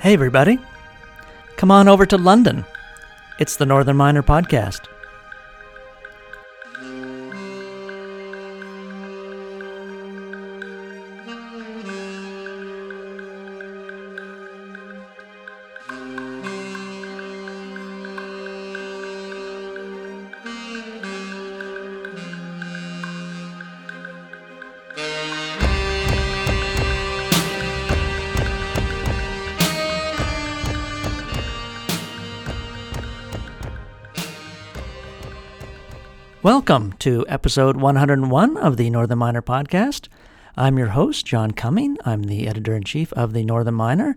Hey, everybody. Come on over to London. It's the Northern Miner Podcast. To episode 101 of the Northern Miner podcast. I'm your host, John Cumming. I'm the editor in chief of the Northern Miner,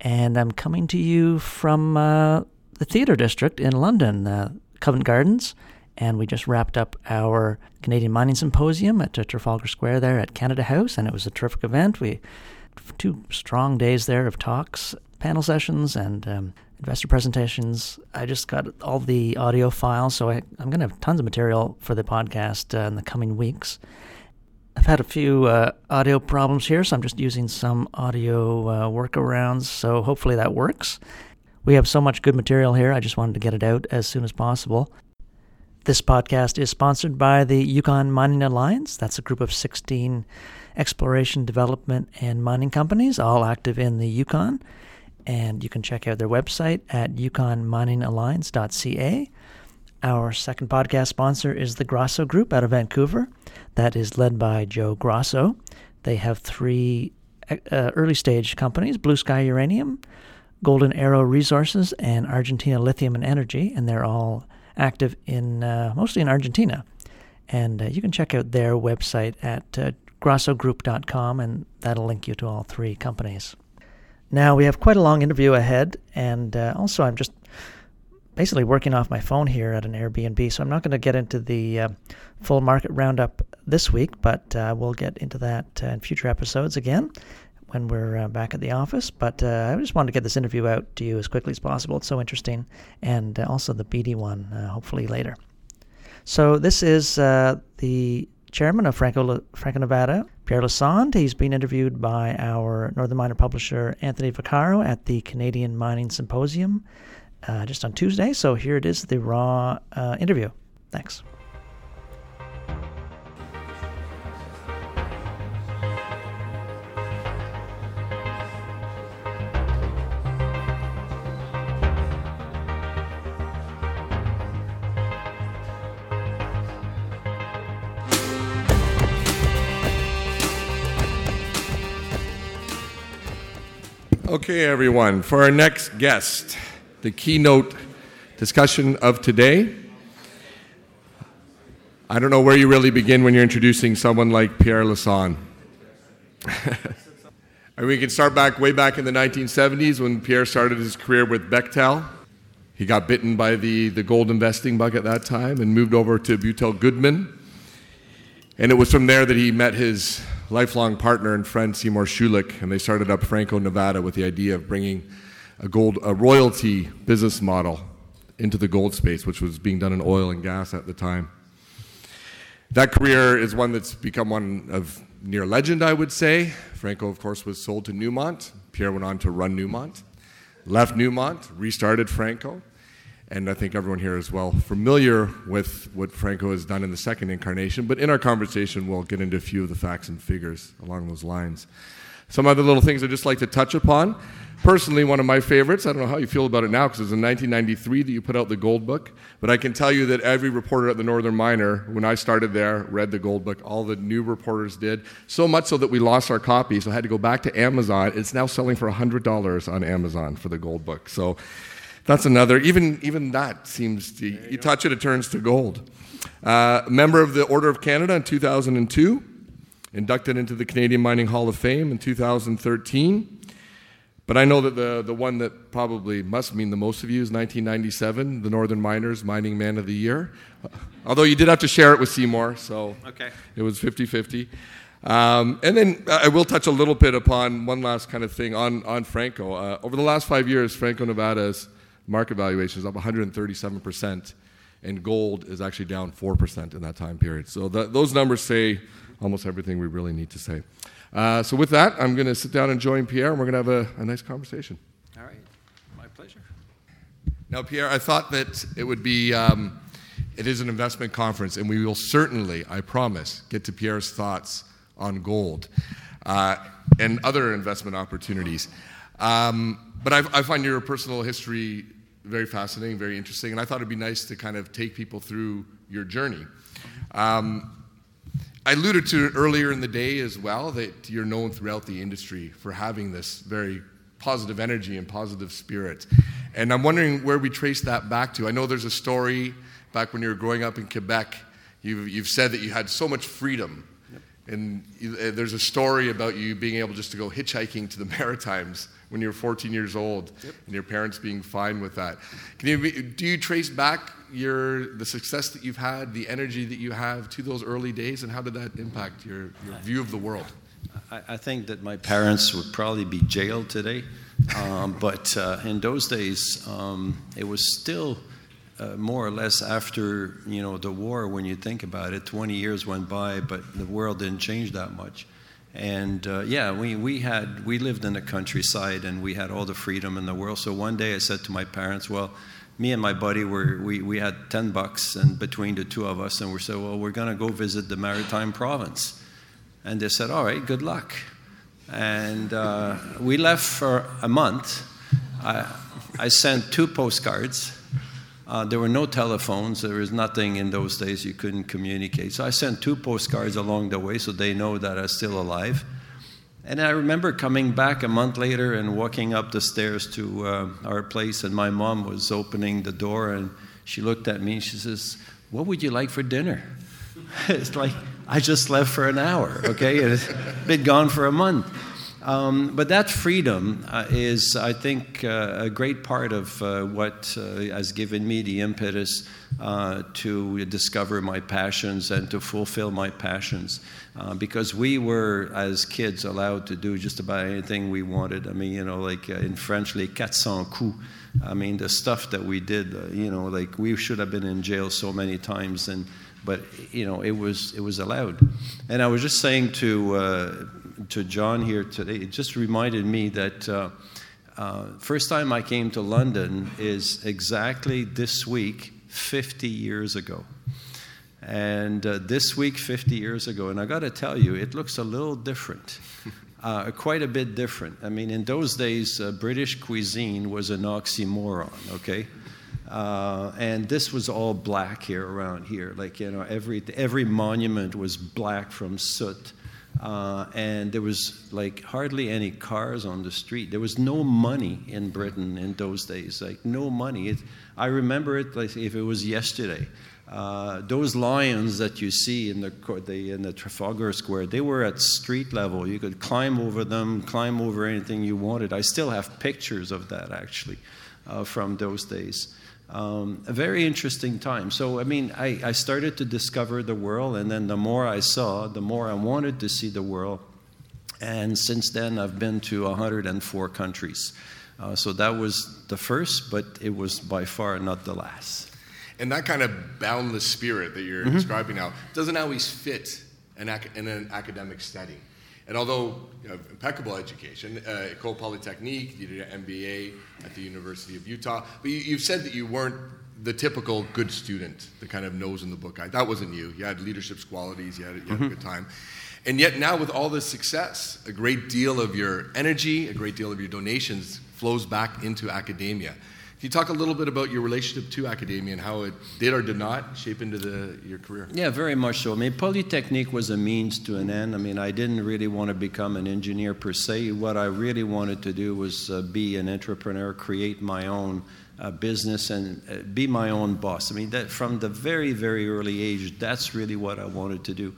and I'm coming to you from uh, the Theatre District in London, uh, Covent Gardens. And we just wrapped up our Canadian Mining Symposium at Trafalgar Square there at Canada House, and it was a terrific event. We two strong days there of talks, panel sessions, and um, investor presentations. I just got all the audio files, so I, am going to have tons of material for the podcast uh, in the coming weeks. I've had a few uh, audio problems here, so I'm just using some audio uh, workarounds, so hopefully that works. We have so much good material here, I just wanted to get it out as soon as possible. This podcast is sponsored by the Yukon Mining Alliance. That's a group of 16 exploration, development, and mining companies, all active in the Yukon and you can check out their website at yukonminingalliance.ca. Our second podcast sponsor is the Grosso Group out of Vancouver. That is led by Joe Grosso. They have three uh, early stage companies Blue Sky Uranium, Golden Arrow Resources, and Argentina Lithium and Energy, and they're all active in uh, mostly in Argentina. And uh, you can check out their website at uh, grossogroup.com, and that'll link you to all three companies. Now, we have quite a long interview ahead, and uh, also I'm just basically working off my phone here at an Airbnb, so I'm not going to get into the uh, full market roundup this week, but uh, we'll get into that uh, in future episodes again when we're uh, back at the office. But uh, I just wanted to get this interview out to you as quickly as possible. It's so interesting, and also the BD one, hopefully later. So, this is the chairman of Franco, Franco Nevada, Pierre Lassonde. He's been interviewed by our Northern Miner publisher, Anthony Vaccaro, at the Canadian Mining Symposium uh, just on Tuesday. So here it is, the raw uh, interview. Thanks. Okay, everyone, for our next guest, the keynote discussion of today. I don't know where you really begin when you're introducing someone like Pierre Lassonde. and we can start back way back in the 1970s when Pierre started his career with Bechtel. He got bitten by the, the gold investing bug at that time and moved over to Beutel Goodman. And it was from there that he met his lifelong partner and friend Seymour Schulich, and they started up Franco Nevada with the idea of bringing a gold a royalty business model into the gold space, which was being done in oil and gas at the time. That career is one that's become one of near legend, I would say. Franco, of course, was sold to Newmont. Pierre went on to run Newmont, left Newmont, restarted Franco, and I think everyone here is well familiar with what Franco has done in the second incarnation. But in our conversation, we'll get into a few of the facts and figures along those lines. Some other little things I'd just like to touch upon. Personally, one of my favorites, I don't know how you feel about it now because it was in 1993 that you put out the Gold Book, but I can tell you that every reporter at the Northern Miner, when I started there, read the Gold Book. All the new reporters did. So much so that we lost our copy, so I had to go back to Amazon. It's now selling for $100 on Amazon for the Gold Book. So that's another. Even even that seems to, you, you touch it, it turns to gold. Uh, member of the Order of Canada in 2002, inducted into the Canadian Mining Hall of Fame in 2013. But I know that the, the one that probably must mean the most of you is 1997, the Northern Miners Mining Man of the Year. Although you did have to share it with Seymour, so okay. it was 50 50. Um, and then I will touch a little bit upon one last kind of thing on, on Franco. Uh, over the last five years, Franco Nevada's market valuation is up 137%, and gold is actually down 4% in that time period. So those numbers say almost everything we really need to say. Uh, so with that, I'm going to sit down and join Pierre, and we're going to have a, a nice conversation. All right. My pleasure. Now, Pierre, I thought that it would be, um, it is an investment conference, and we will certainly, I promise, get to Pierre's thoughts on gold uh, and other investment opportunities. Um, but I, I find your personal history very fascinating, very interesting, and I thought it'd be nice to kind of take people through your journey. Um, I alluded to it earlier in the day as well that you're known throughout the industry for having this very positive energy and positive spirit. And I'm wondering where we trace that back to. I know there's a story back when you were growing up in Quebec. You've, you've said that you had so much freedom. Yep. And uh, there's a story about you being able just to go hitchhiking to the Maritimes when you were 14 years old yep. and your parents being fine with that. Can you, do you trace back your, the success that you've had, the energy that you have to those early days, and how did that impact your, your view of the world? I, I, think that my parents would probably be jailed today, um, but uh, in those days, um, it was still uh, more or less after you know the war. When you think about it, 20 years went by, but the world didn't change that much. And uh, yeah, we, we had we lived in the countryside and we had all the freedom in the world. So one day I said to my parents, well me and my buddy were we, we had 10 bucks and between the two of us and we said well we're going to go visit the maritime province and they said all right good luck and uh, we left for a month i, I sent two postcards uh, there were no telephones there was nothing in those days you couldn't communicate so i sent two postcards along the way so they know that i'm still alive and I remember coming back a month later and walking up the stairs to uh, our place, and my mom was opening the door, and she looked at me and she says, What would you like for dinner? it's like, I just left for an hour, okay? It's been gone for a month. Um, but that freedom uh, is, I think, uh, a great part of uh, what uh, has given me the impetus uh, to discover my passions and to fulfill my passions. Uh, because we were, as kids, allowed to do just about anything we wanted. I mean, you know, like in French, les 400 coups. I mean, the stuff that we did, you know, like we should have been in jail so many times, and but you know, it was it was allowed. And I was just saying to to John here today, it just reminded me that uh, uh, first time I came to London is exactly this week, 50 years ago. And uh, this week, 50 years ago, and I got to tell you, it looks a little different. Uh, quite a bit different. I mean, in those days, uh, British cuisine was an oxymoron, okay? Uh, and this was all black here around here. Like, you know, every, every monument was black from soot. Uh, and there was like hardly any cars on the street. There was no money in Britain in those days, like no money. It, I remember it like if it was yesterday. Uh, those lions that you see in the, the, in the Trafalgar Square, they were at street level. You could climb over them, climb over anything you wanted. I still have pictures of that actually uh, from those days. Um, a very interesting time. So, I mean, I, I started to discover the world, and then the more I saw, the more I wanted to see the world. And since then, I've been to 104 countries. Uh, so that was the first, but it was by far not the last. And that kind of boundless spirit that you're mm-hmm. describing now doesn't always fit in, ac- in an academic setting. And although you know, impeccable education, uh, Ecole Polytechnique, you did an MBA at the University of Utah, but you, have said that you weren't the typical good student, the kind of nose in the book guy. That wasn't you. You had leadership qualities, you had, you had mm-hmm. a good time. And yet now with all this success, a great deal of your energy, a great deal of your donations flows back into academia. Can you talk a little bit about your relationship to academia and how it did or did not shape into the, your career? Yeah, very much so. I mean, Polytechnique was a means to an end. I mean, I didn't really want to become an engineer per se. What I really wanted to do was uh, be an entrepreneur, create my own uh, business, and uh, be my own boss. I mean, that from the very, very early age, that's really what I wanted to do.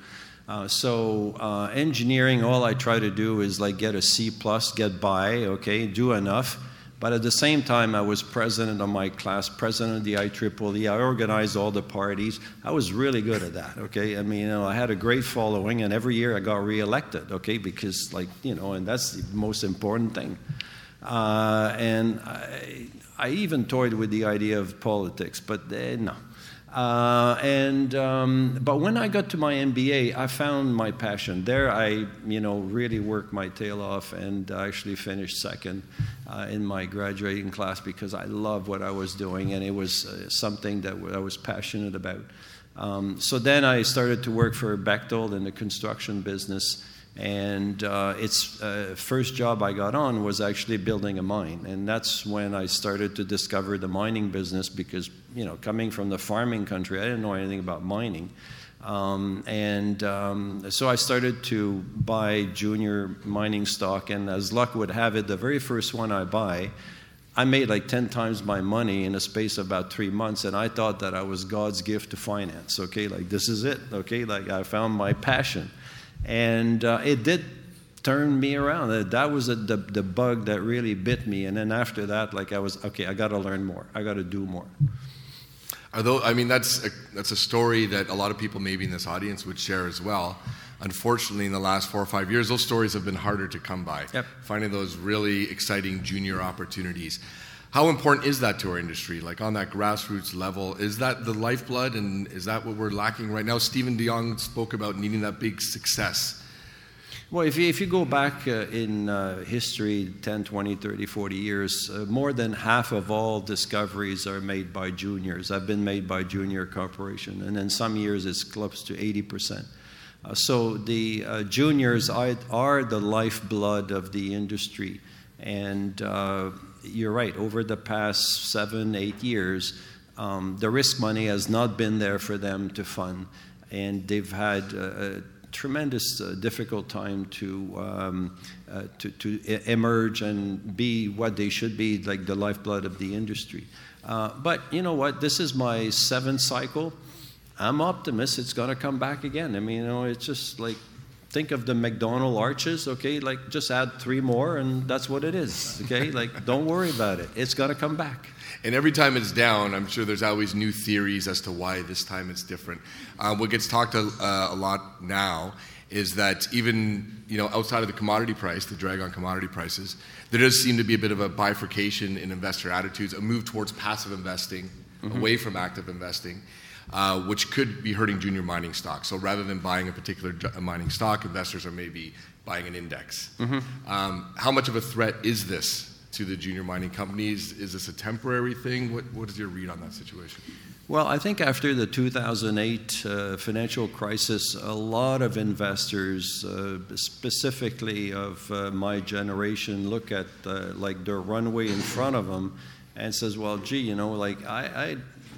Uh, so uh, engineering, all I try to do is like get a C plus, get by, okay, do enough but at the same time, I was president of my class, president of the IEEE. I organized all the parties. I was really good at that, okay? I mean, you know, I had a great following, and every year I got reelected, okay? Because, like, you know, and that's the most important thing. Uh, and I, I, even toyed with the idea of politics, but uh, no. Uh, and um, but when I got to my MBA, I found my passion. There, I you know really worked my tail off, and actually finished second uh, in my graduating class because I loved what I was doing, and it was uh, something that I was passionate about. Um, so then I started to work for Bechtel in the construction business. And uh, its uh, first job I got on was actually building a mine. And that's when I started to discover the mining business because, you know, coming from the farming country, I didn't know anything about mining. Um, and um, so I started to buy junior mining stock. And as luck would have it, the very first one I buy, I made like 10 times my money in a space of about three months, and I thought that I was God's gift to finance. Okay, like this is it. Okay, like I found my passion. And uh, it did turn me around. That was a, the, the bug that really bit me. And then after that, like I was, okay, I got to learn more. I got to do more. Although, I mean, that's a, that's a story that a lot of people maybe in this audience would share as well. Unfortunately, in the last four or five years, those stories have been harder to come by. Yep. Finding those really exciting junior opportunities. How important is that to our industry? Like on that grassroots level, is that the lifeblood and is that what we're lacking right now? Stephen DeJong spoke about needing that big success. Well, if you, if you go back uh, in uh, history 10, 20, 30, 40 years, uh, more than half of all discoveries are made by juniors, have been made by junior corporation. And in some years, it's close to 80%. Uh, so the uh, juniors are, are, the lifeblood of the industry. And uh, you're right, over the past seven, eight years, um, the risk money has not been there for them to fund. And they've had a tremendous uh, difficult time to, um, uh, to, to emerge and be what they should be, like the lifeblood of the industry. Uh, but you know what? This is my seventh cycle. I'm optimist it's going to come back again. I mean, you know, it's just like think of the McDonald arches, okay? Like just add three more and that's what it is, okay? like don't worry about it. It's going to come back. And every time it's down, I'm sure there's always new theories as to why this time it's different. Uh, what gets talked a, uh, a lot now is that even you know outside of the commodity price, the drag on commodity prices, there does seem to be a bit of a bifurcation in investor attitudes, a move towards passive investing, mm-hmm. away from active investing uh, which could be hurting junior mining stocks. So rather than buying a particular mining stock, investors are maybe buying an index. Mm-hmm. Um, how much of a threat is this to the junior mining companies? Is this a temporary thing? What, what is your read on that situation? Well, I think after the 2008 uh, financial crisis, a lot of investors, uh, specifically of uh, my generation, look at uh, like their runway in front of them and says, "Well, gee, you know, like I,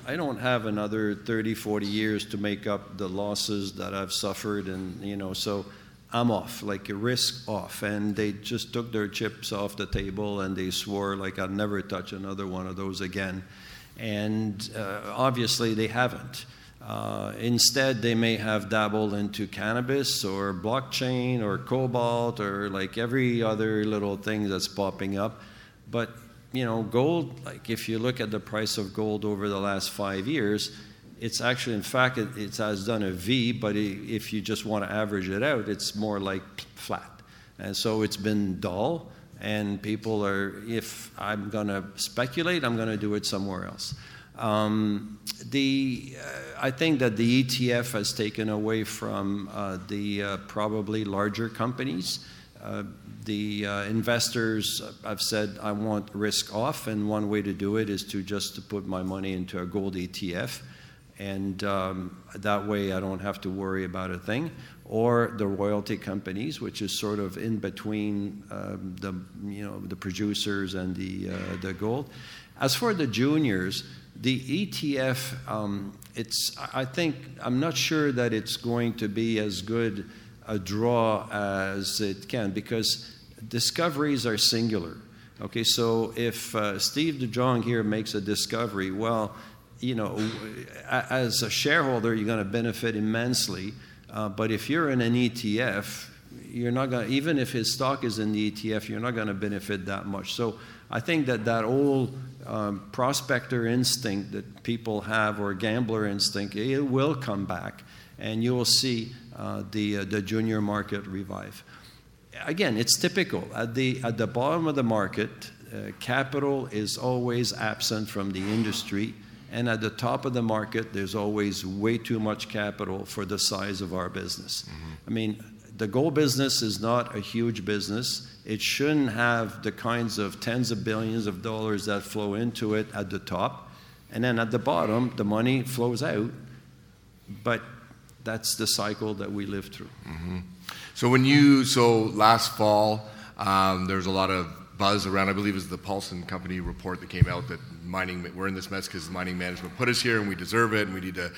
I don't have another 30, 40 years to make up the losses that I've suffered. And, you know, so I'm off, like a risk off. And they just took their chips off the table and they swore, like, I'd never touch another one of those again. And uh, obviously, they haven't. Uh, instead, they may have dabbled into cannabis or blockchain or cobalt or like every other little thing that's popping up. But you know, gold, like if you look at the price of gold over the last five years, it's actually, in fact, it, it has done a V, but if you just want to average it out, it's more like flat. And so it's been dull, and people are, if I'm going to speculate, I'm going to do it somewhere else. Um, the, uh, I think that the ETF has taken away from uh, the uh, probably larger companies. The uh, investors have said, I want risk off, and one way to do it is to just to put my money into a gold ETF, and um, that way I don't have to worry about a thing. Or the royalty companies, which is sort of in between um, the you know the producers and the uh, the gold. As for the juniors, the ETF, um, it's I think I'm not sure that it's going to be as good a draw as it can because discoveries are singular. Okay, so if uh, Steve DeJong here makes a discovery, well, you know, as a shareholder, you're going to benefit immensely. Uh, but if you're in an ETF, you're not going even if his stock is in the ETF, you're not going to benefit that much. So I think that that old um, prospector instinct that people have or gambler instinct, it will come back and you will see uh, the, uh, the junior market revive again, it's typical. At the, at the bottom of the market, uh, capital is always absent from the industry, And at the top of the market, there's always way too much capital for the size of our business. I mean, the gold business is not a huge business. It shouldn't have the kinds of tens of billions of dollars that flow into it at the top. And then at the bottom, the money flows out. But that's the cycle that we live through. So when you so last fall, um, there was a lot of buzz around. I believe it was the Paulson Company report that came out that mining we're in this mess because mining management put us here and we deserve it and we need to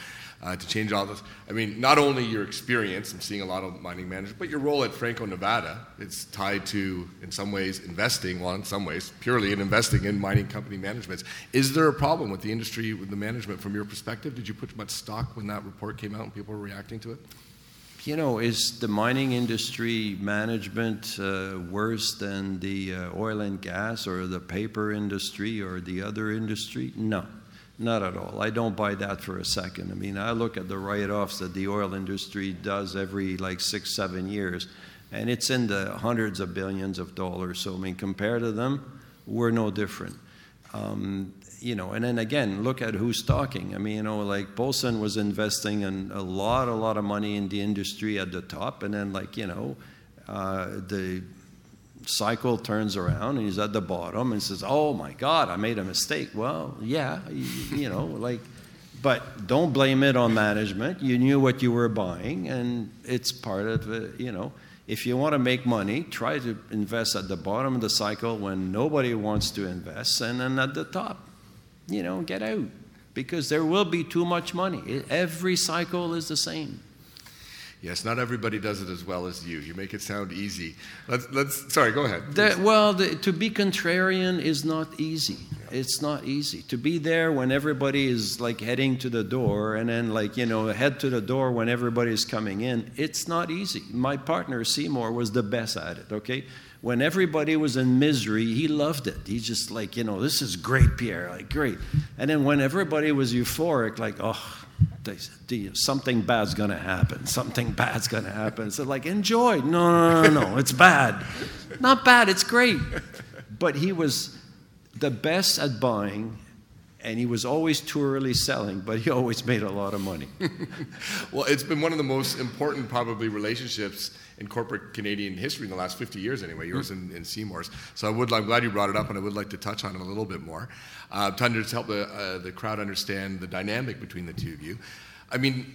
uh, to change all this. I mean, not only your experience and seeing a lot of mining managers, but your role at Franco Nevada. It's tied to, in some ways, investing. Well, in some ways, purely in investing in mining company managements. Is there a problem with the industry with the management from your perspective? Did you put much stock when that report came out and people were reacting to it? You know, is the mining industry management uh, worse than the uh, oil and gas or the paper industry or the other industry? No, not at all. I don't buy that for a second. I mean, I look at the write offs that the oil industry does every like six, seven years, and it's in the hundreds of billions of dollars. So, I mean, compared to them, we're no different. Um, you know, and then again, look at who's talking. I mean, you know, like Paulson was investing in a lot, a lot of money in the industry at the top, and then like you know, uh, the cycle turns around and he's at the bottom and says, "Oh my God, I made a mistake." Well, yeah, you, you know, like, but don't blame it on management. You knew what you were buying, and it's part of it. You know, if you want to make money, try to invest at the bottom of the cycle when nobody wants to invest, and then at the top you know, get out because there will be too much money. Every cycle is the same. Yes, not everybody does it as well as you. You make it sound easy. Let's, let's sorry, go ahead. The, well, the, to be contrarian is not easy. It's not easy. To be there when everybody is like heading to the door and then, like, you know, head to the door when everybody is coming in, it's not easy. My partner, Seymour, was the best at it, okay? When everybody was in misery, he loved it. He's just like, you know, this is great, Pierre, like, great. And then when everybody was euphoric, like, oh, something bad's going to happen. Something bad's going to happen. So, like, enjoy. No, no, no, no, it's bad. Not bad, it's great. But he was the best at buying and he was always too early selling, but he always made a lot of money. well, it's been one of the most important, probably, relationships in corporate Canadian history in the last 50 years, anyway, yours and, and, Seymour's. So I would, I'm glad you brought it up, and I would like to touch on it a little bit more, uh, to just help the, uh, the crowd understand the dynamic between the two of you. I mean,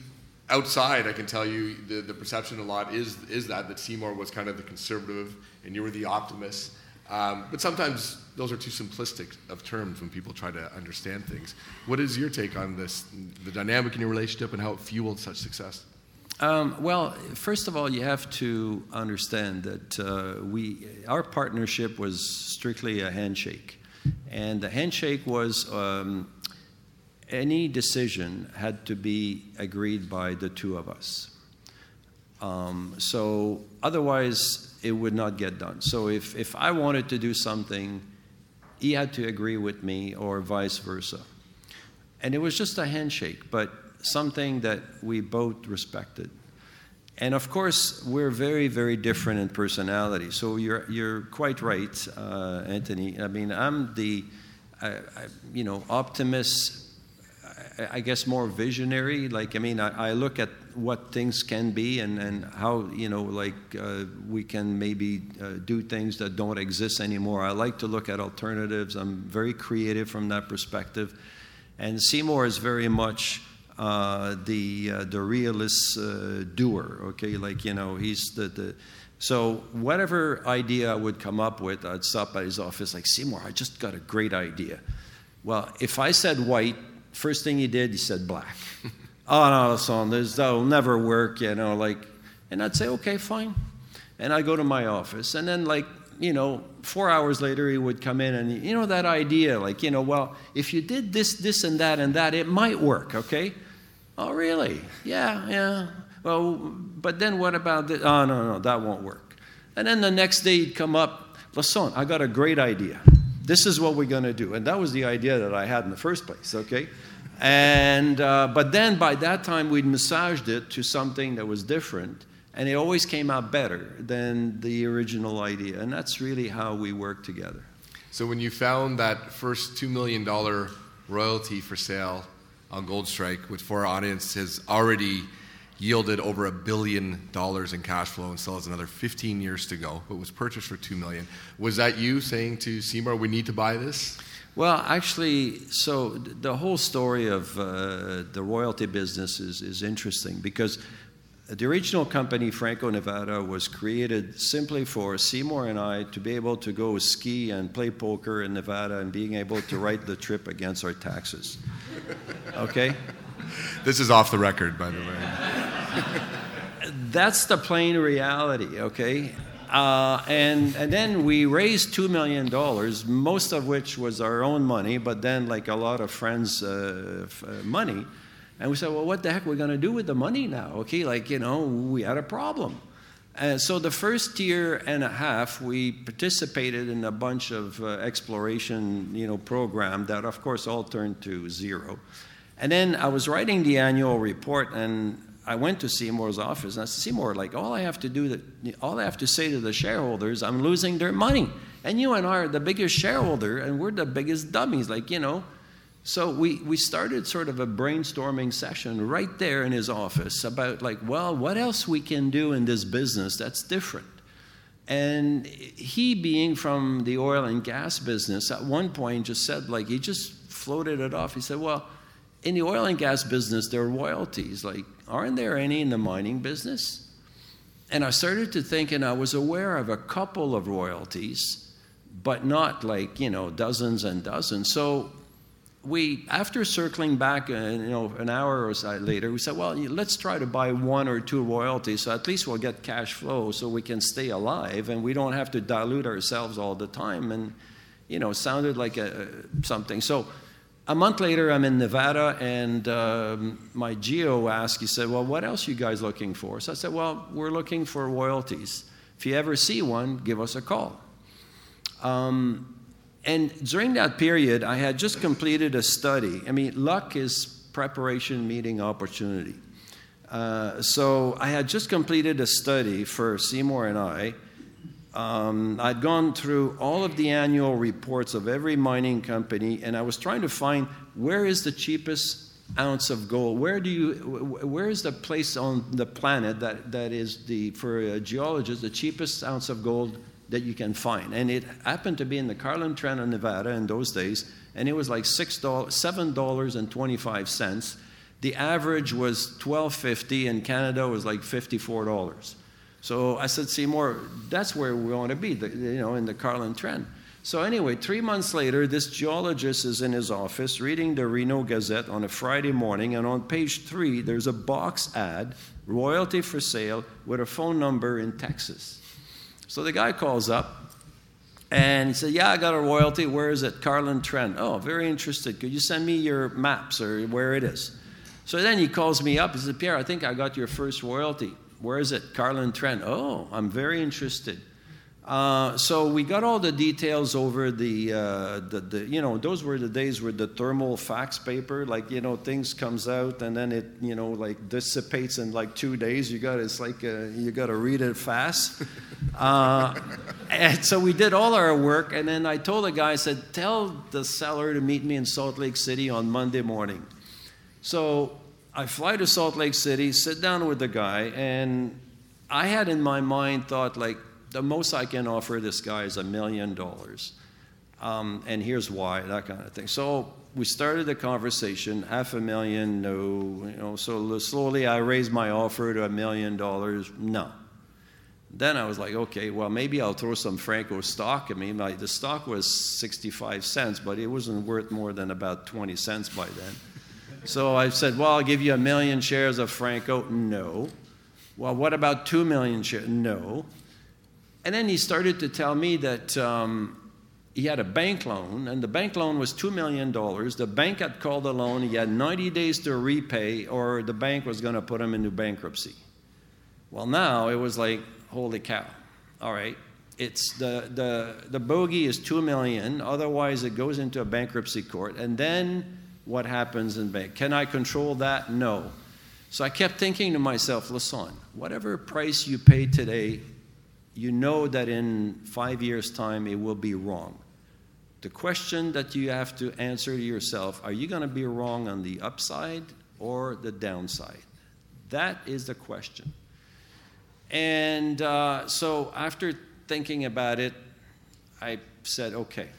outside, I can tell you the, the perception a lot is, is that, that Seymour was kind of the conservative and you were the optimist. Um, but sometimes those are too simplistic of terms when people try to understand things. What is your take on this, the dynamic in your relationship and how it fueled such success? Um, well, first of all, you have to understand that uh, we, our partnership was strictly a handshake. And the handshake was um, any decision had to be agreed by the two of us. Um, so otherwise, it would not get done. So if, if I wanted to do something, he had to agree with me, or vice versa. And it was just a handshake, but something that we both respected. And of course, we're very, very different in personality. So you're, you're quite right, uh, Anthony. I mean, I'm the, I, I, you know, optimist, I, I, guess more visionary. Like, I mean, I, look at what things can be and, and how, you know, like uh, we can maybe uh, do things that don't exist anymore. I like to look at alternatives. I'm very creative from that perspective. And Seymour is very much uh, the uh, the realist uh, doer. Okay, like you know, he's the the. So whatever idea I would come up with, I'd stop at his office like Seymour. I just got a great idea. Well, if I said white, first thing he did, he said black. oh no, son, this that'll never work. You know, like, and I'd say okay, fine. And I go to my office, and then like you know, four hours later, he would come in and, you know, that idea, like, you know, well, if you did this, this, and that, and that, it might work, okay? Oh, really? Yeah, yeah. Well, but then what about this? Oh, no, no, that won't work. And then the next day he'd come up, Lassonde, I got a great idea. This is what we're going to do. And that was the idea that I had in the first place, okay? And, uh, but then by that time we'd massaged it to something that was different. And it always came out better than the original idea. And that's really how we work together. So when you found that first $2 million royalty for sale on Goldstrike, which for our audience has already yielded over a billion dollars in cash flow and still has another 15 years to go, but was purchased for two million. Was that you saying to Seymour, "We need to buy this"? Well, actually, so the whole story of uh, the royalty business is, is interesting because the original company, Franco Nevada, was created simply for Seymour and I to be able to go ski and play poker in Nevada and being able to write the trip against our taxes. Okay? This is off the record, by the way. That's the plain reality, okay? Uh, and, and then we raised $2 million, most of which was our own money, but then, like a lot of friends' uh, f- uh, money. And we said, well, what the heck are we going to do with the money now? Okay, like, you know, we had a problem. And so the first year and a half, we participated in a bunch of uh, exploration, you know, program that, of course, all turned to zero. And then I was writing the annual report, and I went to Seymour's office, and I said, Seymour, like, all I have to do, that, all I have to say to the shareholders, I'm losing their money. And you and I are the biggest shareholder, and we're the biggest dummies. Like, you know, so we, we started sort of a brainstorming session right there in his office about like, well, what else we can do in this business that's different. And he being from the oil and gas business, at one point just said, like, he just floated it off. He said, well, in the oil and gas business, there are royalties. Like, aren't there any in the mining business? And I started to think, and I was aware of a couple of royalties, but not like, you know, dozens and dozens. So we, after circling back, uh, you know, an hour or so later, we said, well, let's try to buy one or two royalties, so at least we'll get cash flow, so we can stay alive, and we don't have to dilute ourselves all the time. And you know, sounded like a, something. So a month later, I'm in Nevada, and um, my geo asked, he said, well, what else are you guys looking for? So I said, well, we're looking for royalties. If you ever see one, give us a call. Um, and during that period, I had just completed a study. I mean, luck is preparation meeting opportunity. Uh, so I had just completed a study for Seymour and I. Um, I'd gone through all of the annual reports of every mining company, and I was trying to find where is the cheapest ounce of gold. Where do you? Where is the place on the planet that, that is the for a geologist the cheapest ounce of gold that you can find. And it happened to be in the Carlin Trend of Nevada in those days, and it was like six dollars, seven dollars and twenty-five cents. The average was twelve fifty, and Canada was like fifty-four dollars. So I said, Seymour, that's where we want to be, the, you know, in the Carlin Trend. So anyway, three months later, this geologist is in his office reading the Reno Gazette on a Friday morning, and on page three, there's a box ad, royalty for sale, with a phone number in Texas. So the guy calls up and he said, Yeah, I got a royalty. Where is it? Carlin Trend. Oh, very interested. Could you send me your maps or where it is? So then he calls me up. He said, Pierre, I think I got your first royalty. Where is it? Carlin Trend. Oh, I'm very interested. Uh, so we got all the details over the, uh, the, the, you know, those were the days where the thermal fax paper, like, you know, things comes out and then it, you know, like dissipates in like two days. You got, it's like, uh, you got to read it fast. Uh, and so we did all our work. And then I told the guy, I said, tell the seller to meet me in Salt Lake City on Monday morning. So I fly to Salt Lake City, sit down with the guy, and I had in my mind thought, like, the most I can offer this guy is a million dollars. Um, and here's why, that kind of thing. So we started the conversation, half a million, no. You know, so slowly I raised my offer to a million dollars, no. Then I was like, okay, well, maybe I'll throw some Franco stock at me. My, the stock was 65 cents, but it wasn't worth more than about 20 cents by then. So I said, well, I'll give you a million shares of Franco. No. Well, what about two million shares? No. And then he started to tell me that um, he had a bank loan, and the bank loan was $2 million. The bank had called the loan, he had 90 days to repay, or the bank was going to put him into bankruptcy. Well, now it was like, holy cow. All right. It's the, the, the bogey is 2 million, otherwise it goes into a bankruptcy court. And then what happens in bank? Can I control that? No. So I kept thinking to myself, listen, whatever price you pay today you know that in five years' time it will be wrong. The question that you have to answer to yourself are you going to be wrong on the upside or the downside? That is the question. And uh, so after thinking about it, I said, okay,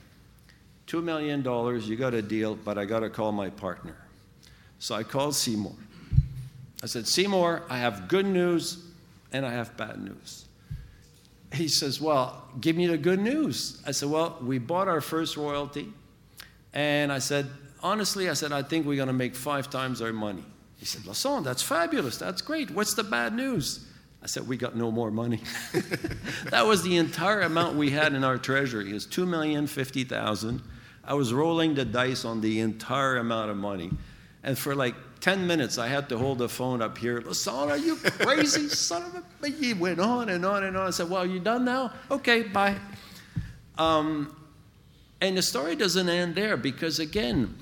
$2 million, you got a deal, but I got to call my partner. So I called Seymour. I said, Seymour, I have good news and I have bad news. He says, Well, give me the good news. I said, Well, we bought our first royalty. And I said, Honestly, I said, I think we're going to make five times our money. He said, Lassonde, that's fabulous. That's great. What's the bad news? I said, We got no more money. that was the entire amount we had in our treasury. It was 2,050,000. I was rolling the dice on the entire amount of money. And for like 10 minutes, I had to hold the phone up here. Lassonde, are you crazy, son of a. He went on and on and on. I said, Well, you done now? Okay, bye. Um, and the story doesn't end there because, again,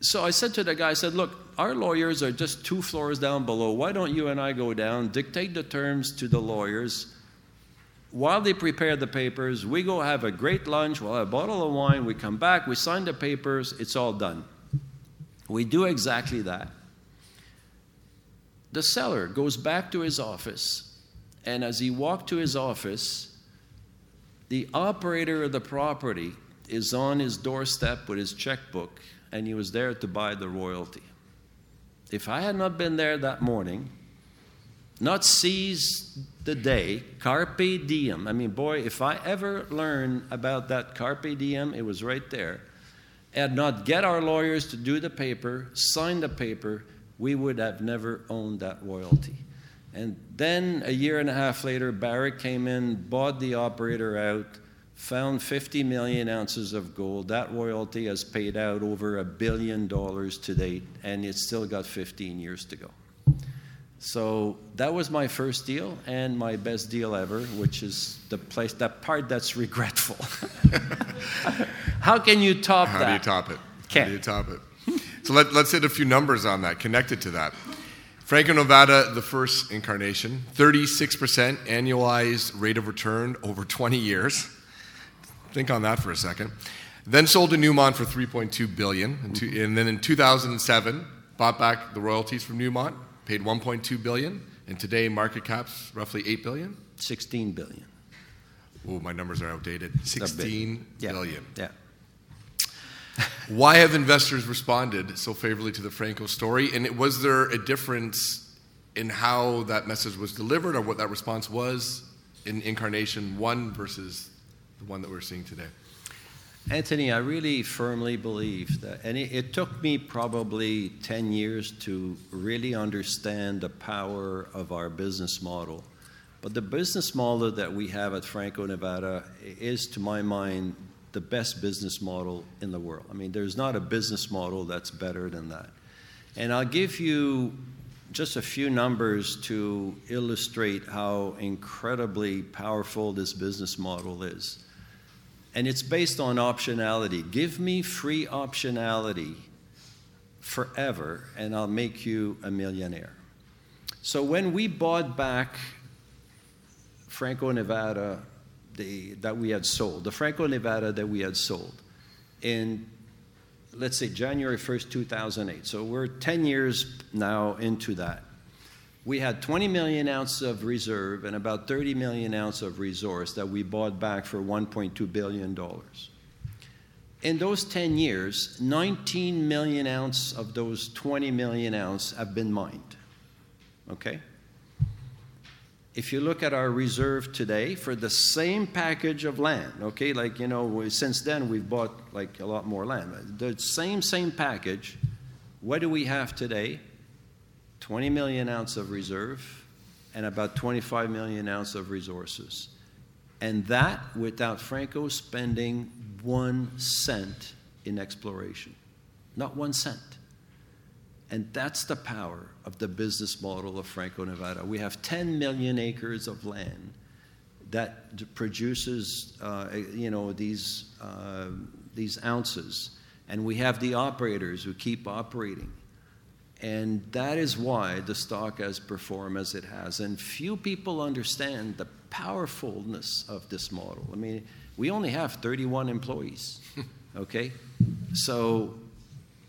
so I said to the guy, I said, Look, our lawyers are just two floors down below. Why don't you and I go down, dictate the terms to the lawyers? While they prepare the papers, we go have a great lunch, we'll have a bottle of wine, we come back, we sign the papers, it's all done. We do exactly that. The seller goes back to his office, and as he walked to his office, the operator of the property is on his doorstep with his checkbook, and he was there to buy the royalty. If I had not been there that morning, not seize the day, carpe diem. I mean, boy, if I ever learned about that carpe diem, it was right there. Had not get our lawyers to do the paper, sign the paper, we would have never owned that royalty. And then a year and a half later, Barrick came in, bought the operator out, found 50 million ounces of gold. That royalty has paid out over a billion dollars to date, and it's still got 15 years to go. So that was my first deal and my best deal ever, which is the place, that part that's regretful. How can you top How that? do you top it? Can't. How do you top it? So let, let's hit a few numbers on that connected to that. Franco Nevada, the first incarnation, 36% annualized rate of return over 20 years. Think on that for a second. Then sold to Newmont for 3.2 billion, and, two, and then in 2007 bought back the royalties from Newmont, paid 1.2 billion, and today market cap's roughly 8 billion. 16 billion. Oh, my numbers are outdated. A bit. 16 Yeah. Yeah. Why have investors responded so favorably to the Franco story? And was there a difference in how that message was delivered or what that response was in Incarnation 1 versus the one that we're seeing today? Anthony, I really firmly believe that, and it, it took me probably 10 years to really understand the power of our business model. But the business model that we have at Franco Nevada is, to my mind, the best business model in the world. I mean, there's not a business model that's better than that. And I'll give you just a few numbers to illustrate how incredibly powerful this business model is. And it's based on optionality. Give me free optionality forever, and I'll make you a millionaire. So when we bought back Franco Nevada the, that we had sold, the Franco Nevada that we had sold in, let's say, January 1st, 2008. So we're 10 years now into that. We had 20 million ounces of reserve and about 30 million ounces of resource that we bought back for 1.2 billion dollars. In those 10 years, 19 million ounces of those 20 million ounces have been mined. Okay? If you look at our reserve today for the same package of land, okay, like, you know, since then we've bought like a lot more land. The same, same package, what do we have today? 20 million ounce of reserve and about 25 million ounce of resources. And that without Franco spending one cent in exploration. Not one cent. And that's the power of the business model of Franco Nevada. We have 10 million acres of land that produces, uh, you know, these, uh, these ounces. And we have the operators who keep operating. And that is why the stock has performed as it has. And few people understand the powerfulness of this model. I mean, we only have 31 employees, okay? So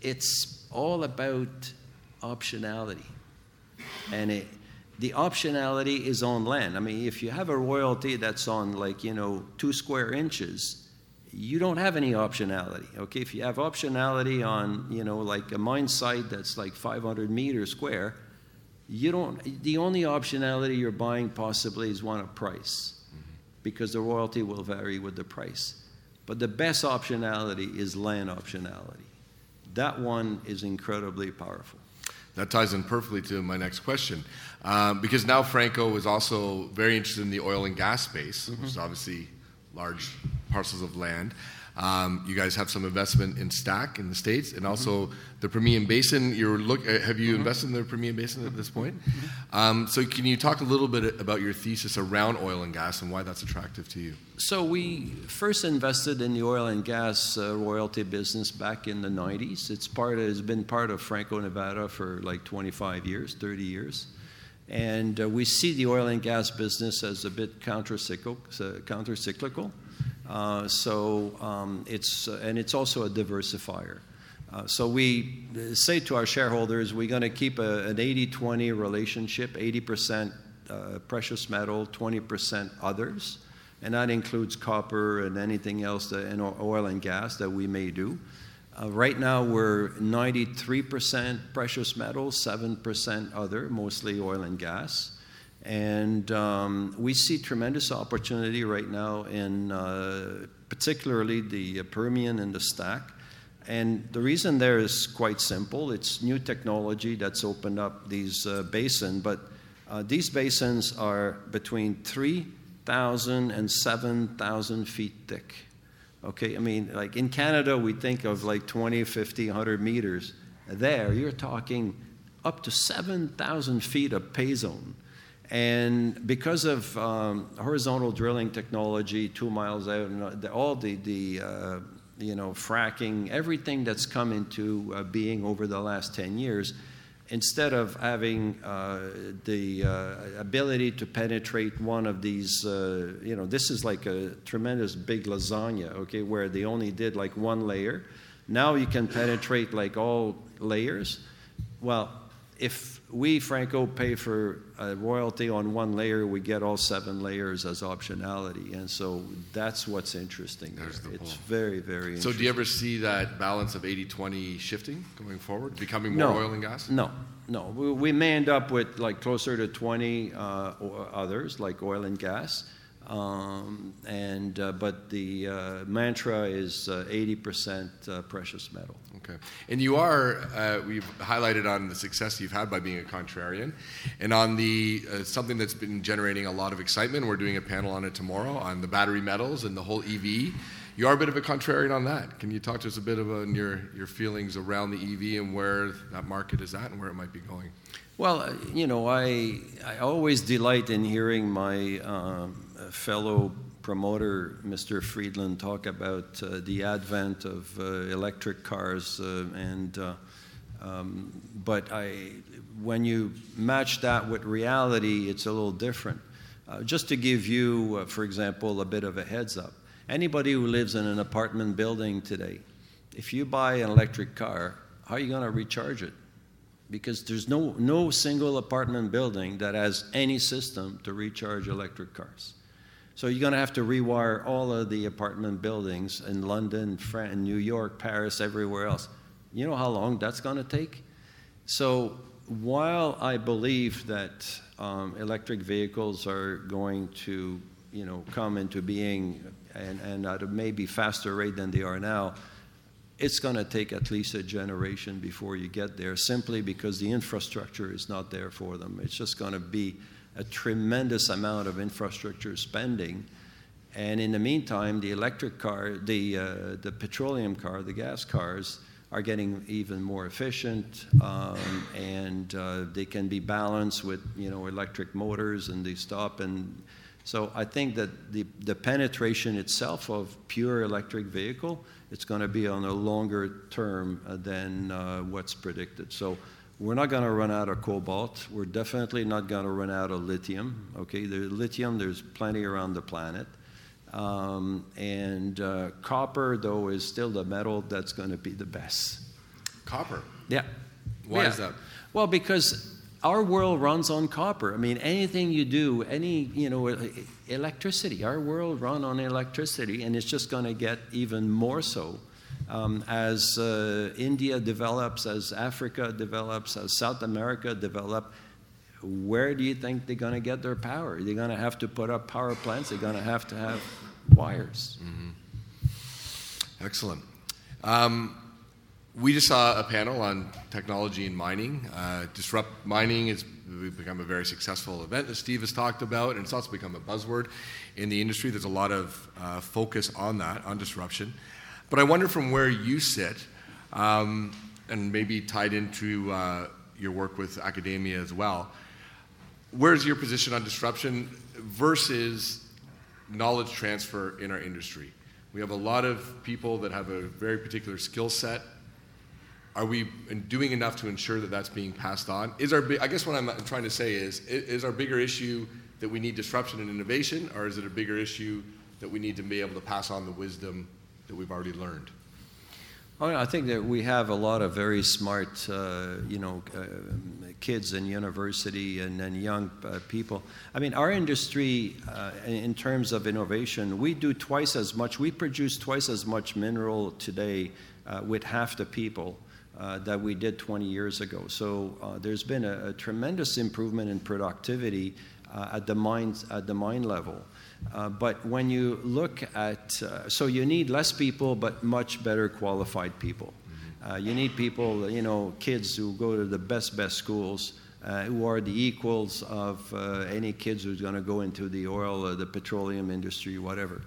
it's all about optionality. And it, the optionality is on land. I mean, if you have a royalty that's on like, you know, two square inches, you don't have any optionality. Okay, if you have optionality on, you know, like a mine site that's like 500 meters square, you don't. The only optionality you're buying possibly is one of price, because the royalty will vary with the price. But the best optionality is land optionality. That one is incredibly powerful. That ties in perfectly to my next question. Um, because now Franco is also very interested in the oil and gas space, mm-hmm. which is obviously large parcels of land. Um, you guys have some investment in Stack in the States and also mm-hmm. the Permian Basin. You're look, uh, have you mm-hmm. invested in the Permian Basin at this point? Mm-hmm. Um, so, can you talk a little bit about your thesis around oil and gas and why that's attractive to you? So, we first invested in the oil and gas uh, royalty business back in the 90s. It's part of, it's been part of Franco Nevada for like 25 years, 30 years. And uh, we see the oil and gas business as a bit countercyclical. Uh, countercyclical. Uh, so um, it's uh, and it's also a diversifier. Uh, so we say to our shareholders, we're going to keep a, an 80-20 relationship, 80% uh, precious metal, 20% others, and that includes copper and anything else that, and oil and gas that we may do. Uh, right now, we're 93% precious metal, 7% other, mostly oil and gas. And um, we see tremendous opportunity right now in uh, particularly the Permian and the Stack. And the reason there is quite simple. It's new technology that's opened up these uh, basins, but uh, these basins are between 3,000 and 7,000 feet thick. Okay, I mean, like in Canada, we think of like 20, 50, 100 meters. There, you're talking up to 7,000 feet of pay zone. And because of um, horizontal drilling technology, two miles out, and all the, the uh, you know, fracking, everything that's come into uh, being over the last 10 years, instead of having uh, the uh, ability to penetrate one of these, uh, you know, this is like a tremendous big lasagna, okay, where they only did like one layer. Now you can penetrate like all layers. Well, if we, Franco, pay for a royalty on one layer, we get all seven layers as optionality. And so that's what's interesting there. The it's very, very So, do you ever see that balance of 80 20 shifting going forward, becoming more no, oil and gas? No, no. We, we, may end up with like closer to 20 uh, others, like oil and gas. Um, and uh, but the uh, mantra is uh, 80% uh, precious metal. Okay, and you are uh, we've highlighted on the success you've had by being a contrarian, and on the uh, something that's been generating a lot of excitement. We're doing a panel on it tomorrow on the battery metals and the whole EV. You are a bit of a contrarian on that. Can you talk to us a bit about your your feelings around the EV and where that market is at and where it might be going? Well, you know, I I always delight in hearing my. Um, fellow promoter, Mr. Friedland, talk about uh, the advent of uh, electric cars, uh, and uh, um, but I, when you match that with reality, it's a little different. Just to give you, for example, a bit of a heads up, anybody who lives in an apartment building today, if you buy an electric car, how are you going to recharge it? Because there's no, no single apartment building that has any system to recharge electric cars. So you're going to have to rewire all of the apartment buildings in London, France, New York, Paris, everywhere else. You know how long that's going to take? So while I believe that um, electric vehicles are going to, you know, come into being and, and at a maybe faster rate than they are now, it's going to take at least a generation before you get there, simply because the infrastructure is not there for them. It's just going to be a tremendous amount of infrastructure spending. And in the meantime, the electric car, the, uh, the petroleum car, the gas cars are getting even more efficient, um, and uh, they can be balanced with you know electric motors, and they stop. And so I think that the, the penetration itself of pure electric vehicle, it's going to be on a longer term uh, than uh, what's predicted. So we're not going to run out of cobalt. We're definitely not going to run out of lithium. Okay, the lithium, there's plenty around the planet. Um, and uh, copper, though, is still the metal that's going to be the best. Copper. Yeah. Why Yeah. is that? Well, because our world runs on copper. I mean, anything you do, any you know, electricity. Our world run on electricity, and it's just going to get even more so um, as uh, India develops, as Africa develops, as South America develops, Where do you think they're going to get their power? They're going to have to put up power plants. They're going to have to have wires. Excellent. Um, we just saw a panel on technology and mining. Uh, Disrupt Mining has become a very successful event that Steve has talked about, and it's also become a buzzword in the industry. There's a lot of uh, focus on that, on disruption. But I wonder from where you sit, um, and maybe tied into uh, your work with academia as well, where's your position on disruption versus knowledge transfer in our industry? We have a lot of people that have a very particular skill set. Are we doing enough to ensure that that's being passed on? Is our, I guess what I'm trying to say is, is our bigger issue that we need disruption and innovation, or is it a bigger issue that we need to be able to pass on the wisdom that we've already learned? Oh, I think that we have a lot of very smart, uh, you know, uh, kids in university and, and young uh, people. I mean, our industry, uh, in terms of innovation, we do twice as much. We produce twice as much mineral today uh, with half the people uh, that we did 20 years ago. So there's been a, a tremendous improvement in productivity at the at the mine level. Uh, but when you look at, uh, so you need less people, but much better qualified people. Uh, you need people, you know, kids who go to the best, best schools, uh, who are the equals of uh, any kids who's going to go into the oil or the petroleum industry, whatever.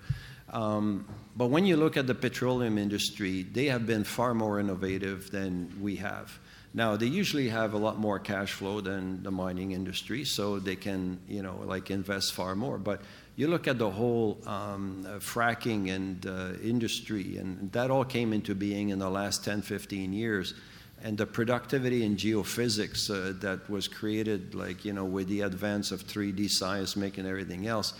Um, but when you look at the petroleum industry, they have been far more innovative than we have. Now, they usually have a lot more cash flow than the mining industry, so they can, you know, like invest far more. But you look at the whole um, uh, fracking and uh, industry, and that all came into being in the last 10, 15 years. And the productivity in geophysics uh, that was created, like, you know, with the advance of 3D seismic and everything else,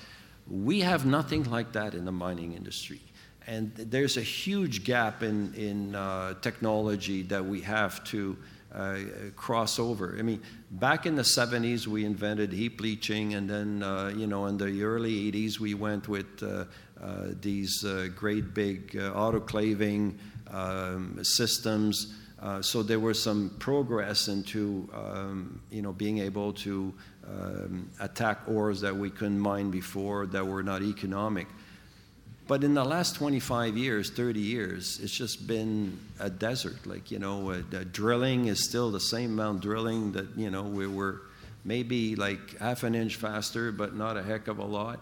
we have nothing like that in the mining industry. And there's a huge gap in, in uh, technology that we have to uh, cross over. I mean, back in the 70s, we invented heap leaching, and then, uh, you know, in the early 80s, we went with uh, uh, these uh, great big uh, autoclaving um, systems. So there was some progress into, um, you know, being able to um, attack ores that we couldn't mine before that were not economic. But in the last 25 years, 30 years, it's just been a desert. Like, you know, uh, drilling is still the same amount of drilling that, you know, we were maybe like half an inch faster, but not a heck of a lot.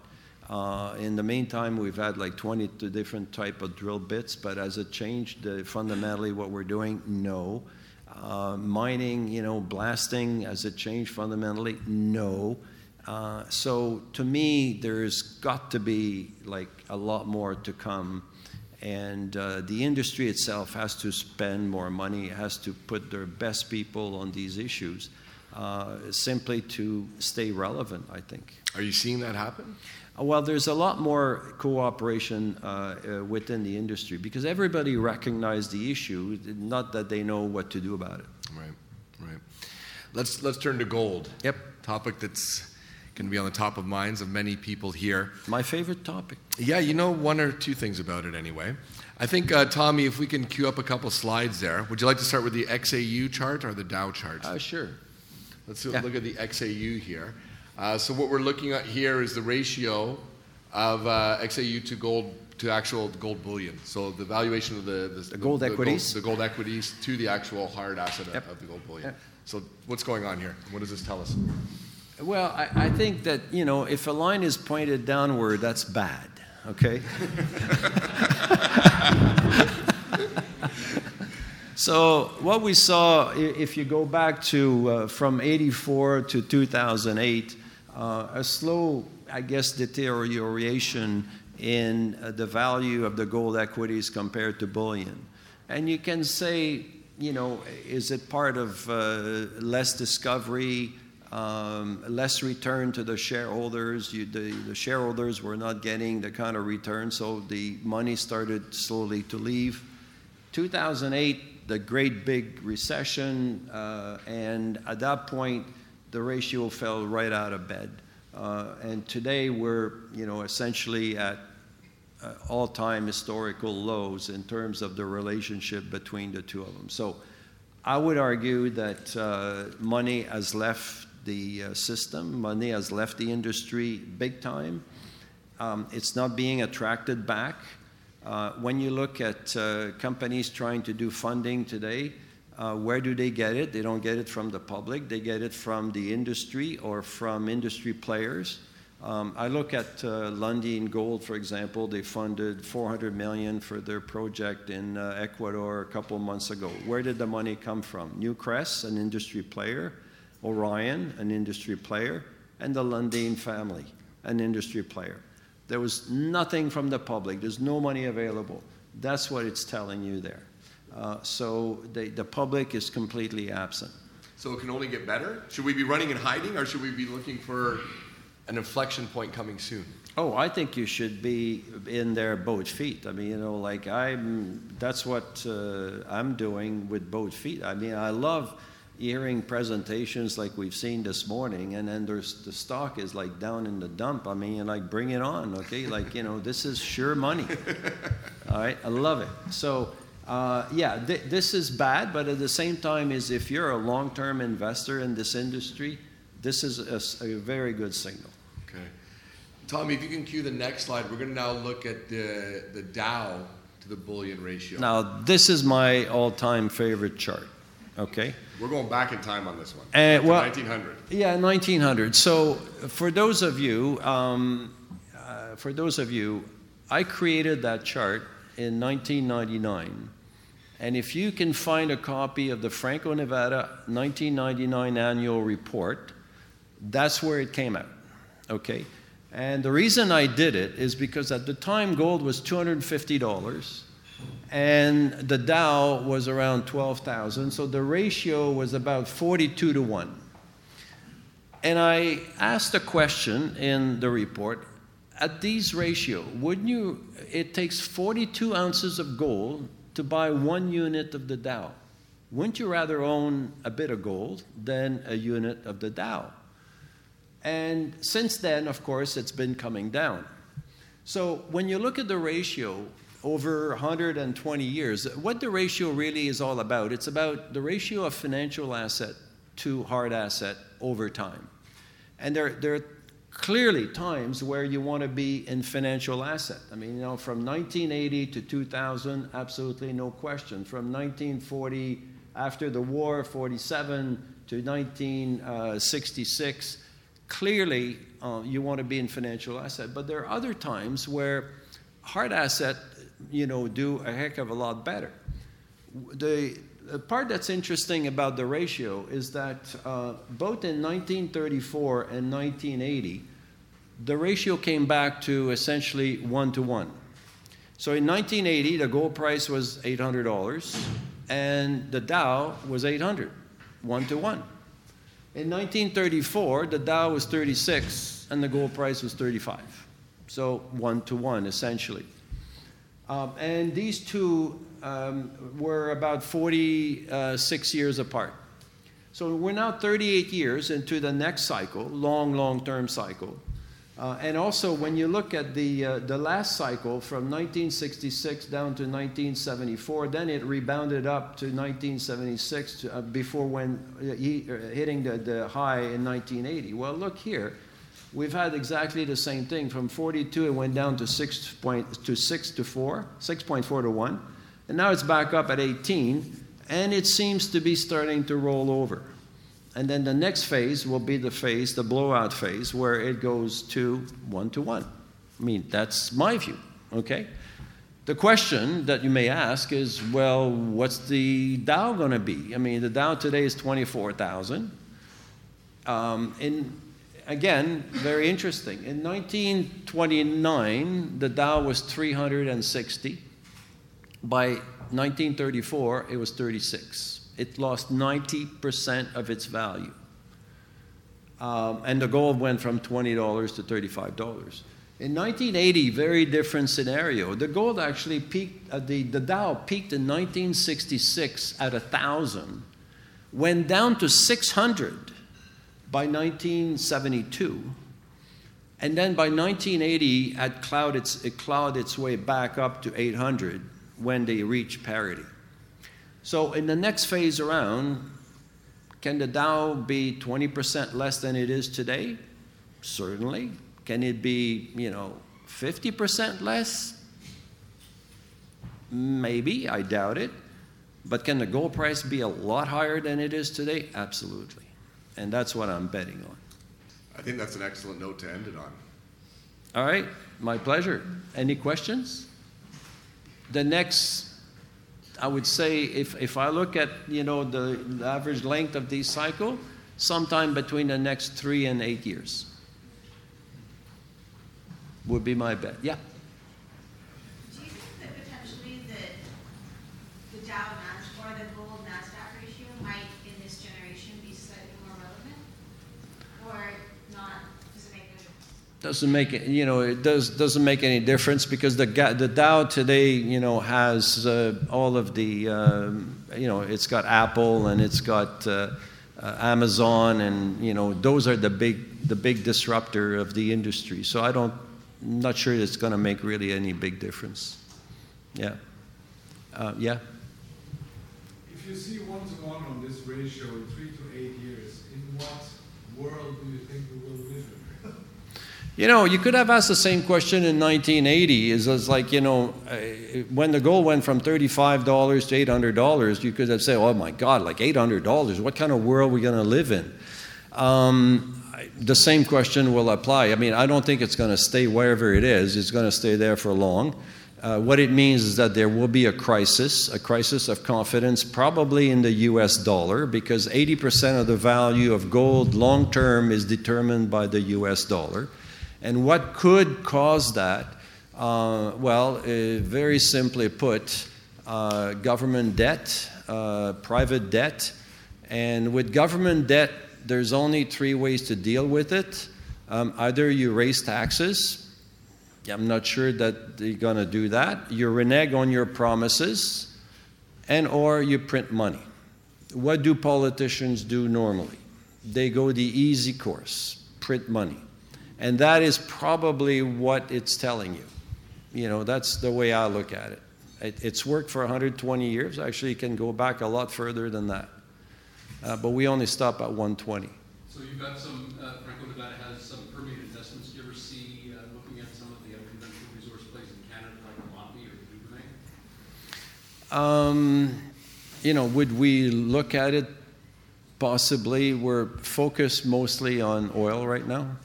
Uh, in the meantime, we've had like 22 different type of drill bits, but has it changed uh, fundamentally what we're doing? No. Uh, mining, you know, blasting, has it changed fundamentally? No. Uh, so to me, there's got to be like a lot more to come. And uh, the industry itself has to spend more money, has to put their best people on these issues uh, simply to stay relevant, I think. Are you seeing that happen? Uh, Well, there's a lot more cooperation uh, uh, within the industry because everybody recognizes the issue, not that they know what to do about it. Right, right. Let's let's turn to gold. Yep. Topic that's going to be on the top of minds of many people here. My favorite topic. Yeah, you know one or two things about it anyway. I think uh, Tommy, if we can cue up a couple slides there. Would you like to start with the XAU chart or the Dow chart? Uh, sure. Let's yeah. look at the XAU here. Uh, so what we're looking at here is the ratio of uh, XAU to gold to actual gold bullion. So the valuation of the the, gold equities. the gold equities to the actual hard asset of- Yep. of the gold bullion. Yep. So what's going on here? What does this tell us? Well, I, I think that, you know, if a line is pointed downward, that's bad, okay? so, what we saw, if you go back to uh, from 84 to 2008, uh, a slow, I guess, deterioration in uh, the value of the gold equities compared to bullion. And you can say you know, is it part of uh, less discovery, um, less return to the shareholders? You, the, the shareholders were not getting the kind of return, so the money started slowly to leave. 2008, the great big recession, uh, and at that point, the ratio fell right out of bed. Uh, and today we're, you know, essentially at uh, all-time historical lows in terms of the relationship between the two of them. So I would argue that uh, money has left the uh, system, money has left the industry big time. Um, it's not being attracted back. Uh, when you look at uh, companies trying to do funding today, uh, where do they get it? They don't get it from the public, they get it from the industry or from industry players. Um, I look at uh, Lundin Gold, for example. They funded 400 million for their project in uh, Ecuador a couple months ago. Where did the money come from? Newcrest, an industry player, Orion, an industry player, and the Lundin family, an industry player. There was nothing from the public. There's no money available. That's what it's telling you there. Uh, so the, the public is completely absent. So it can only get better? Should we be running and hiding, or should we be looking for an inflection point coming soon? Oh, I think you should be in there both feet. I mean, you know, like I'm, that's what uh, I'm doing with both feet. I mean, I love hearing presentations like we've seen this morning, and then there's the stock is like down in the dump. I mean, like bring it on, okay? Like, you know, this is sure money. All right, I love it. So, uh, yeah, th- this is bad, but at the same time, is if you're a long-term investor in this industry, this is a, a very good signal. Okay. Tommy, if you can cue the next slide, we're going to now look at the, the Dow to the bullion ratio. Now, this is my all-time favorite chart. Okay. We're going back in time on this one. Uh, well, 1900. Yeah, 1900. So, for those of you, um, uh, for those of you, I created that chart in 1999. And if you can find a copy of the Franco Nevada 1999 annual report, that's where it came out. Okay? And the reason I did it is because at the time gold was $250 and the Dow was around 12,000. So the ratio was about 42 to 1. And I asked a question in the report at these ratio, wouldn't you? It takes 42 ounces of gold to buy one unit of the Dow. Wouldn't you rather own a bit of gold than a unit of the Dow? And since then, of course, it's been coming down. So when you look at the ratio over 120 years, what the ratio really is all about, it's about the ratio of financial asset to hard asset over time. And there, there are clearly times where you want to be in financial asset. I mean, you know, from 1980 to 2000, absolutely no question. From 1940, after the war, 47 to 1966, clearly uh, you want to be in financial asset. But there are other times where hard asset, you know, do a heck of a lot better. The, part that's interesting about the ratio is that uh, both in 1934 and 1980, the ratio came back to essentially one to one. So in 1980, the gold price was $800 and the Dow was 800, one to one. In 1934, the Dow was 36 and the gold price was 35. So one to one, essentially. Um, and these two um, were about 46 years apart. So we're now 38 years into the next cycle, long, long term cycle. Uh, and also, when you look at the, uh, the last cycle from 1966 down to 1974, then it rebounded up to 1976 to, uh, before when uh, uh, hitting the, the high in 1980. Well, look here. We've had exactly the same thing. From 42, it went down to 6, point, to 6 to 4, 6.4 to 1. And now it's back up at 18, and it seems to be starting to roll over. And then the next phase will be the phase, the blowout phase, where it goes to one to one. I mean, that's my view, okay? The question that you may ask is well, what's the Dow going to be? I mean, the Dow today is 24,000. Um, in, again, very interesting. In 1929, the Dow was 360. By 1934, it was 36. It lost 90% of its value. Um, and the gold went from $20 to $35. In 1980, very different scenario. The gold actually peaked, uh, the, the Dow peaked in 1966 at 1,000, went down to 600 by 1972, and then by 1980, it clouded its, it its way back up to 800 when they reached parity. So in the next phase around, can the Dow be 20% less than it is today? Certainly. Can it be, you know, 50% less? Maybe, I doubt it. But can the gold price be a lot higher than it is today? Absolutely. And that's what I'm betting on. I think that's an excellent note to end it on. All right, my pleasure. Any questions? The next I would say if, if I look at you know the, the average length of this cycle, sometime between the next three and eight years would be my bet. Yeah. Do you think that potentially the, the Dow Nas or the gold Nasdaq ratio might in this generation be slightly more relevant, or not? Does it make no difference? Doesn't make it, you know, it does, doesn't make any difference because the, the Dow today, you know, has uh, all of the, um, you know, it's got Apple and it's got uh, uh, Amazon and, you know, those are the big, the big disruptor of the industry. So I don't, not sure it's going to make really any big difference. Yeah. Uh, yeah. If you see one to one on this ratio in three to eight years, in what world do you think we will live in? You know, you could have asked the same question in 1980. Is it's like you know, uh, when the gold went from 35 dollars to 800 dollars, you could have said, "Oh my God, like 800 dollars? What kind of world are we going to live in?" Um, the same question will apply. I mean, I don't think it's going to stay wherever it is. It's going to stay there for long. Uh, what it means is that there will be a crisis, a crisis of confidence, probably in the US dollar, because 80% of the value of gold long term is determined by the US dollar. And what could cause that? Uh, well, uh, very simply put, uh, government debt, uh, private debt. And with government debt, there's only three ways to deal with it. Um, either you raise taxes, I'm not sure that you're going to do that. You renege on your promises, and or you print money. What do politicians do normally? They go the easy course, print money. And that is probably what it's telling you. You know, that's the way I look at it. it it's worked for 120 years. Actually, it can go back a lot further than that. Uh, but we only stop at 120. So you've got some, uh, Franco-Nevada has some Permian investments. Do you ever see, uh, looking at some of the unconventional resource plays in Canada, like the Montney or Duvernay? Um, you know, would we look at it? Possibly. We're focused mostly on oil right now.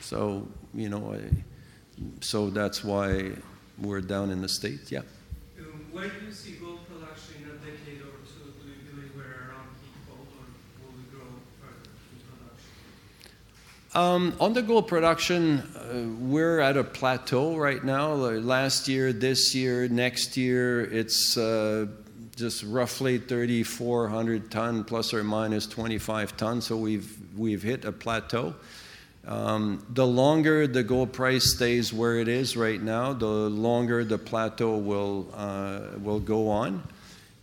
So, you know, I, so that's why we're down in the States. Yeah. Um, Where do you see gold production in a decade or two? Do you believe we're around peak gold or will we grow further in production? Um, on the gold production, uh, we're at a plateau right now. Last year, this year, next year, it's uh, just roughly 3,400 ton plus or minus 25 tons. So we've we've hit a plateau. Um, the longer the gold price stays where it is right now, the longer the plateau will uh, will go on,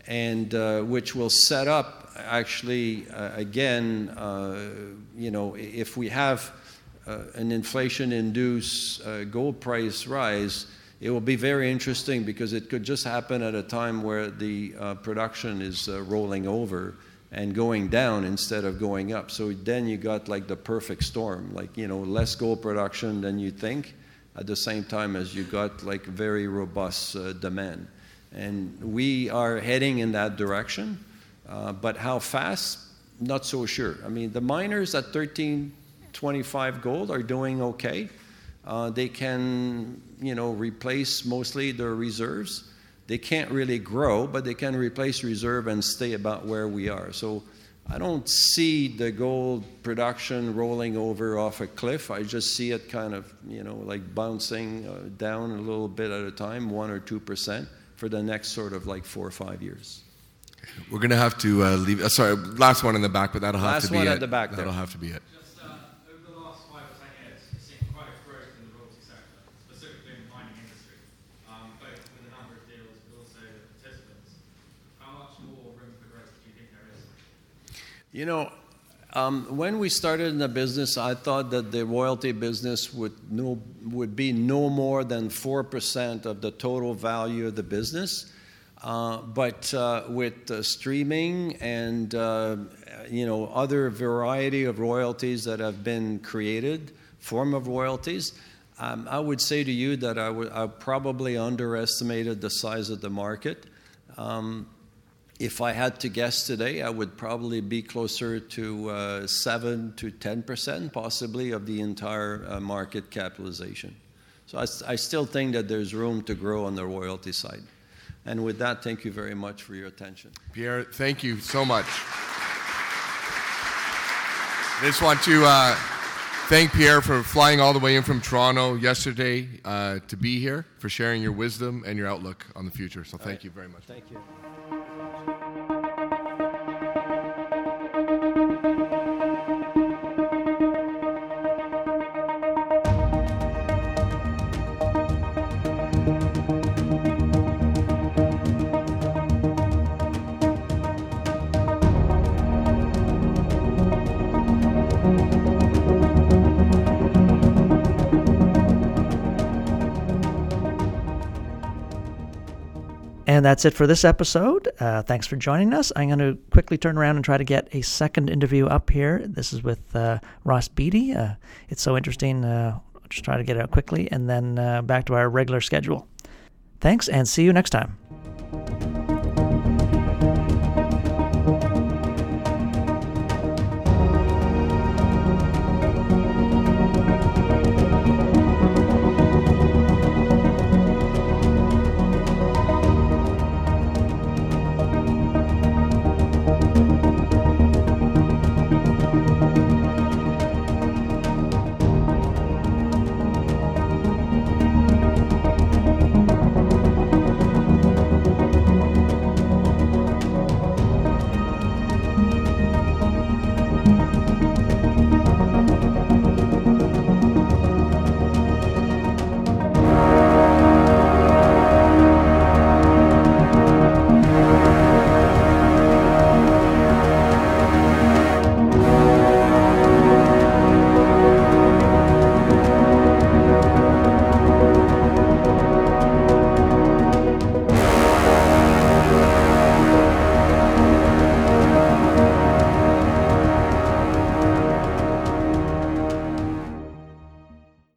and uh, which will set up actually uh, again. Uh, you know, if we have uh, an inflation-induced uh, gold price rise, it will be very interesting because it could just happen at a time where the production is rolling over and going down instead of going up. So then you got like the perfect storm, like you know less gold production than you think, at the same time as you got like very robust uh, demand. And we are heading in that direction, uh, but how fast? Not so sure. I mean, the miners at 1325 gold are doing okay. Uh, they can, you know, replace mostly their reserves. They can't really grow, but they can replace reserve and stay about where we are. So I don't see the gold production rolling over off a cliff. I just see it kind of, you know, like bouncing uh, down a little bit at a time, one or two percent, for the next sort of like four or five years. We're going to have to uh, leave. Uh, sorry, last one in the back, but that'll have Last to be it. Last one at the back. That'll have to be it. Just uh, over the last five or ten years, we've seen quite a growth in the royalty sector, specifically in the mining industry, um, both with the number of deals but also the participants. How much more room for growth do you think there is? You know, um, when we started in the business, I thought that the royalty business would no, would be no more than four percent of the total value of the business. Uh, but uh, with uh, streaming and uh, you know other variety of royalties that have been created, form of royalties, um, I would say to you that I probably underestimated the size of the market. Um, if I had to guess today, I would probably be closer to uh, 7 to 10 percent, possibly, of the entire uh, market capitalization. So I still think that there's room to grow on the royalty side. And with that, thank you very much for your attention. Pierre, thank you so much. I just want to uh, thank Pierre for flying all the way in from Toronto yesterday uh, to be here, for sharing your wisdom and your outlook on the future. So thank you very much. Thank you. And that's it for this episode. Uh, thanks for joining us. I'm going to quickly turn around and try to get a second interview up here. This is with uh, Ross Beaty. Uh, it's so interesting. Uh, just try to get it out quickly and then uh, back to our regular schedule. Thanks and see you next time.